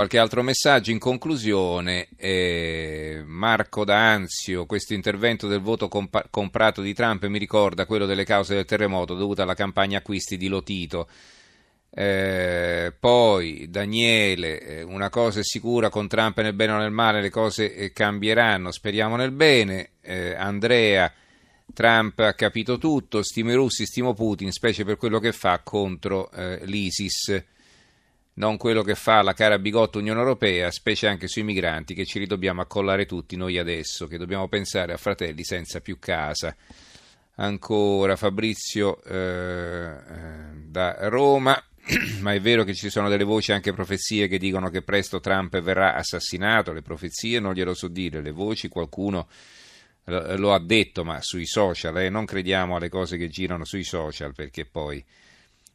Qualche altro messaggio in conclusione, eh, Marco D'Anzio, questo intervento del voto compa- comprato di Trump mi ricorda quello delle cause del terremoto dovuto alla campagna acquisti di Lotito. Eh, poi Daniele, eh, una cosa è sicura, con Trump nel bene o nel male le cose eh, cambieranno, speriamo nel bene. Eh, Andrea, Trump ha capito tutto, stimo i russi, stimo Putin, specie per quello che fa contro eh, l'ISIS non quello che fa la cara bigotto Unione Europea, specie anche sui migranti che ci ridobbiamo accollare tutti noi adesso, che dobbiamo pensare a fratelli senza più casa. Ancora Fabrizio eh, eh da Roma, ma è vero che ci sono delle voci, anche profezie, che dicono che presto Trump verrà assassinato, le profezie non glielo so dire, le voci qualcuno lo ha detto, ma sui social, eh, non crediamo alle cose che girano sui social perché poi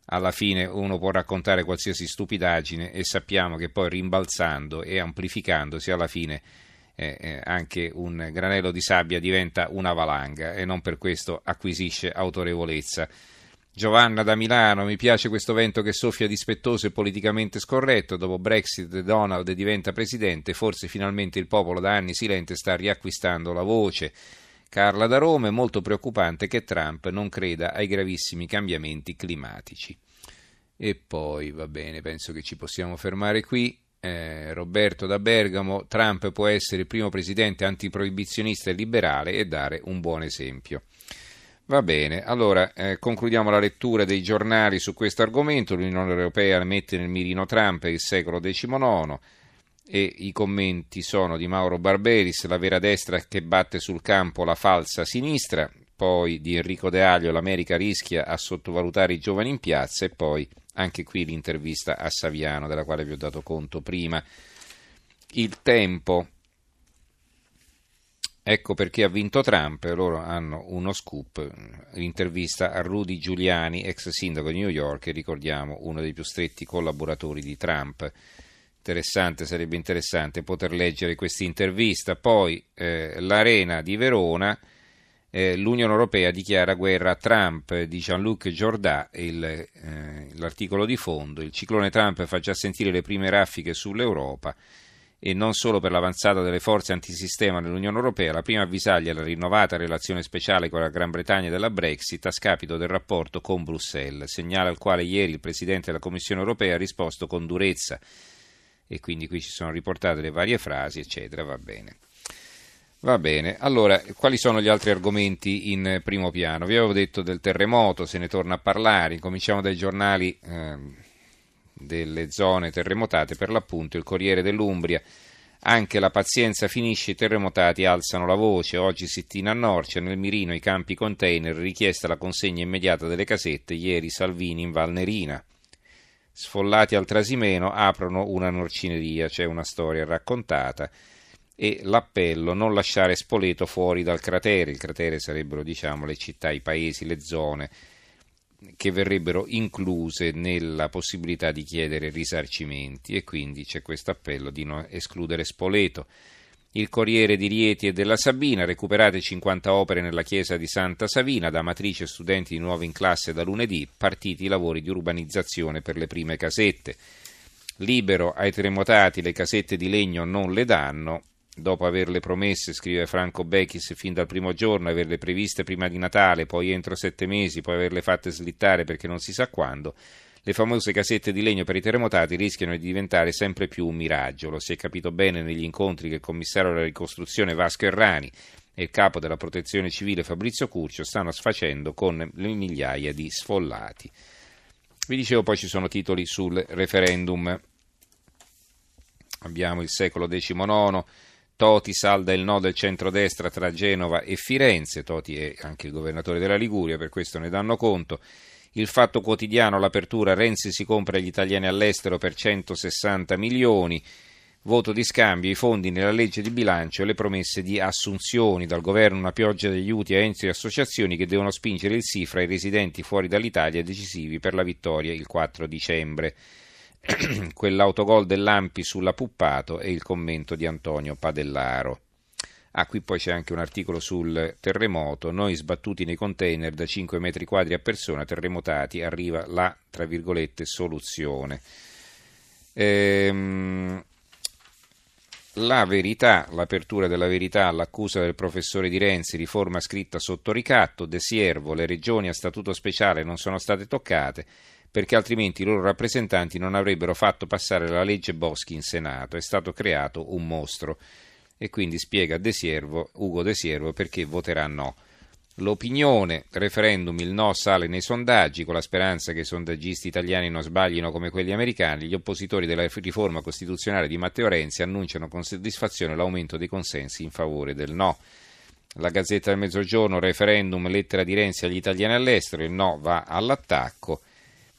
alla fine uno può raccontare qualsiasi stupidaggine e sappiamo che poi rimbalzando e amplificandosi alla fine eh, eh, anche un granello di sabbia diventa una valanga e non per questo acquisisce autorevolezza. Giovanna da Milano, mi piace questo vento che soffia dispettoso e politicamente scorretto, dopo Brexit Donald diventa presidente, forse finalmente il popolo da anni silente sta riacquistando la voce. Carla da Roma, è molto preoccupante che Trump non creda ai gravissimi cambiamenti climatici. E poi, va bene, penso che ci possiamo fermare qui. Eh, Roberto da Bergamo, Trump può essere il primo presidente antiproibizionista e liberale e dare un buon esempio. Va bene, allora eh, concludiamo la lettura dei giornali su questo argomento. L'Unione Europea mette nel mirino Trump il secolo XIX e i commenti sono di Mauro Barberis, la vera destra che batte sul campo la falsa sinistra, poi di Enrico De Aglio, l'America rischia a sottovalutare i giovani in piazza e poi anche qui l'intervista a Saviano della quale vi ho dato conto prima. Il tempo. Ecco perché ha vinto Trump, loro hanno uno scoop, l'intervista a Rudy Giuliani, ex sindaco di New York, ricordiamo uno dei più stretti collaboratori di Trump interessante, sarebbe interessante poter leggere questa intervista. Poi eh, l'Arena di Verona, eh, l'Unione Europea dichiara guerra a Trump di Jean-Luc Jourdà, il, eh, l'articolo di fondo. Il ciclone Trump fa già sentire le prime raffiche sull'Europa e non solo per l'avanzata delle forze antisistema nell'Unione Europea, la prima avvisaglia è la rinnovata relazione speciale con la Gran Bretagna della Brexit a scapito del rapporto con Bruxelles, segnale al quale ieri il Presidente della Commissione Europea ha risposto con durezza e quindi qui ci sono riportate le varie frasi, eccetera, va bene. Va bene, allora quali sono gli altri argomenti in primo piano? Vi avevo detto del terremoto, se ne torna a parlare, cominciamo dai giornali eh, delle zone terremotate, per l'appunto il Corriere dell'Umbria, anche la pazienza finisce, i terremotati alzano la voce, oggi Sittina a Norcia, nel Mirino i campi container, richiesta la consegna immediata delle casette, ieri Salvini in Valnerina sfollati al Trasimeno aprono una norcineria, c'è una storia raccontata e l'appello non lasciare Spoleto fuori dal cratere, il cratere sarebbero diciamo le città, i paesi, le zone che verrebbero incluse nella possibilità di chiedere risarcimenti e quindi c'è questo appello di non escludere Spoleto il Corriere di Rieti e della Sabina, recuperate 50 opere nella chiesa di Santa Savina, da matrice studenti di nuovo in classe da lunedì, partiti i lavori di urbanizzazione per le prime casette. Libero ai terremotati le casette di legno non le danno, dopo averle promesse, scrive Franco Bechis, fin dal primo giorno, averle previste prima di Natale, poi entro sette mesi, poi averle fatte slittare perché non si sa quando, le famose casette di legno per i terremotati rischiano di diventare sempre più un miraggio. Lo si è capito bene negli incontri che il commissario della ricostruzione Vasco Errani e il capo della protezione civile Fabrizio Curcio stanno sfacendo con le migliaia di sfollati. Vi dicevo poi ci sono titoli sul referendum. Abbiamo il secolo XIX. Toti salda il no del centrodestra tra Genova e Firenze. Toti è anche il governatore della Liguria, per questo ne danno conto. Il fatto quotidiano, l'apertura, Renzi si compra gli italiani all'estero per 160 milioni. Voto di scambio, i fondi nella legge di bilancio e le promesse di assunzioni dal governo, una pioggia di aiuti a enti e associazioni che devono spingere il sì fra i residenti fuori dall'Italia decisivi per la vittoria il 4 dicembre. Quell'autogol dell'Ampi sulla Puppato e il commento di Antonio Padellaro. Ah, qui poi c'è anche un articolo sul terremoto. Noi sbattuti nei container da 5 metri quadri a persona, terremotati, arriva la, tra virgolette, soluzione. Ehm, la verità, l'apertura della verità all'accusa del professore di Renzi, riforma scritta sotto ricatto, De Siervo, le regioni a statuto speciale non sono state toccate perché altrimenti i loro rappresentanti non avrebbero fatto passare la legge Boschi in Senato, è stato creato un mostro e quindi spiega De Siervo, Ugo De Siervo perché voterà no. L'opinione, referendum, il no sale nei sondaggi con la speranza che i sondaggisti italiani non sbaglino come quelli americani. Gli oppositori della riforma costituzionale di Matteo Renzi annunciano con soddisfazione l'aumento dei consensi in favore del no. La Gazzetta del Mezzogiorno, referendum, lettera di Renzi agli italiani all'estero, il no va all'attacco.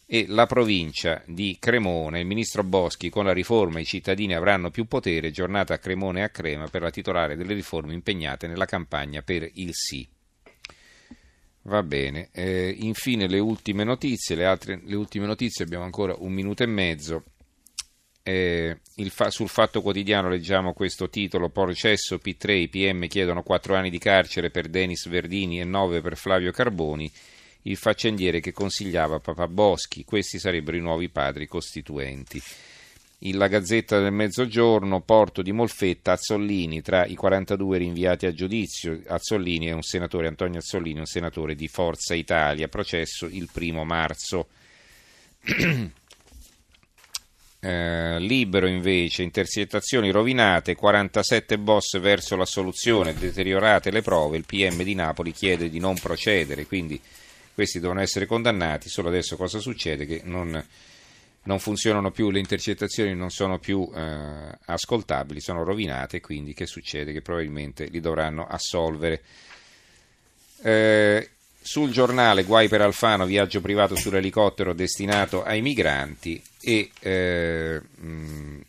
E la provincia di Cremone, il ministro Boschi, con la riforma i cittadini avranno più potere, giornata a Cremone e a Crema per la titolare delle riforme impegnate nella campagna per il sì. Va bene, eh, infine le ultime notizie, le, altre, le ultime notizie abbiamo ancora un minuto e mezzo. Eh, fa, sul Fatto Quotidiano leggiamo questo titolo, processo P3, i PM chiedono 4 anni di carcere per Denis Verdini e 9 per Flavio Carboni, il faccendiere che consigliava Papà Boschi, questi sarebbero i nuovi padri costituenti la Gazzetta del Mezzogiorno, Porto di Molfetta, Azzollini, tra i 42 rinviati a giudizio, Azzollini è un senatore, Antonio Azzollini, un senatore di Forza Italia, processo il primo marzo. eh, libero invece, intercettazioni rovinate, 47 boss verso la soluzione, deteriorate le prove, il PM di Napoli chiede di non procedere, quindi questi devono essere condannati, solo adesso cosa succede? Che non non funzionano più, le intercettazioni non sono più eh, ascoltabili, sono rovinate, quindi che succede? Che probabilmente li dovranno assolvere. Eh, sul giornale Guai per Alfano, viaggio privato sull'elicottero destinato ai migranti e eh,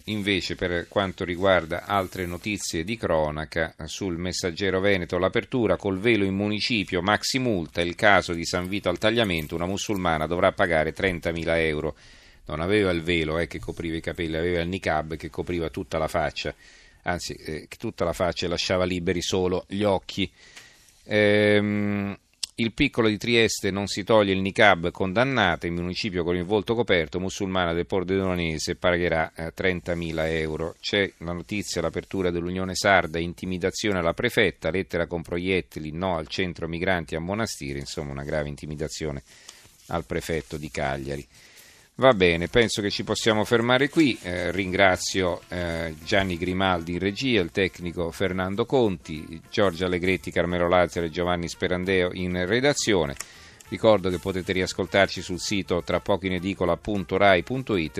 invece per quanto riguarda altre notizie di cronaca sul messaggero Veneto l'apertura col velo in municipio, maxi multa, il caso di San Vito al tagliamento, una musulmana dovrà pagare 30.000 euro non aveva il velo eh, che copriva i capelli, aveva il niqab che copriva tutta la faccia, anzi eh, tutta la faccia e lasciava liberi solo gli occhi. Ehm, il piccolo di Trieste non si toglie il niqab, condannata, il municipio con il volto coperto, musulmana del Pordenonese pagherà eh, 30.000 euro. C'è la notizia, l'apertura dell'Unione Sarda, intimidazione alla prefetta, lettera con proiettili, no al centro migranti a Monastiri, insomma una grave intimidazione al prefetto di Cagliari. Va bene, penso che ci possiamo fermare qui. Eh, ringrazio eh, Gianni Grimaldi in regia, il tecnico Fernando Conti, Giorgio Allegretti, Carmelo Lazzaro e Giovanni Sperandeo in redazione. Ricordo che potete riascoltarci sul sito tra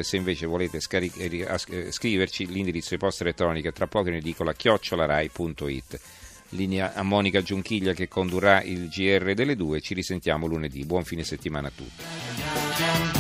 e se invece volete scaric- eh, eh, scriverci l'indirizzo di posta elettronica tra poco in. Linea a Monica Giunchiglia che condurrà il GR delle due. Ci risentiamo lunedì. Buon fine settimana a tutti.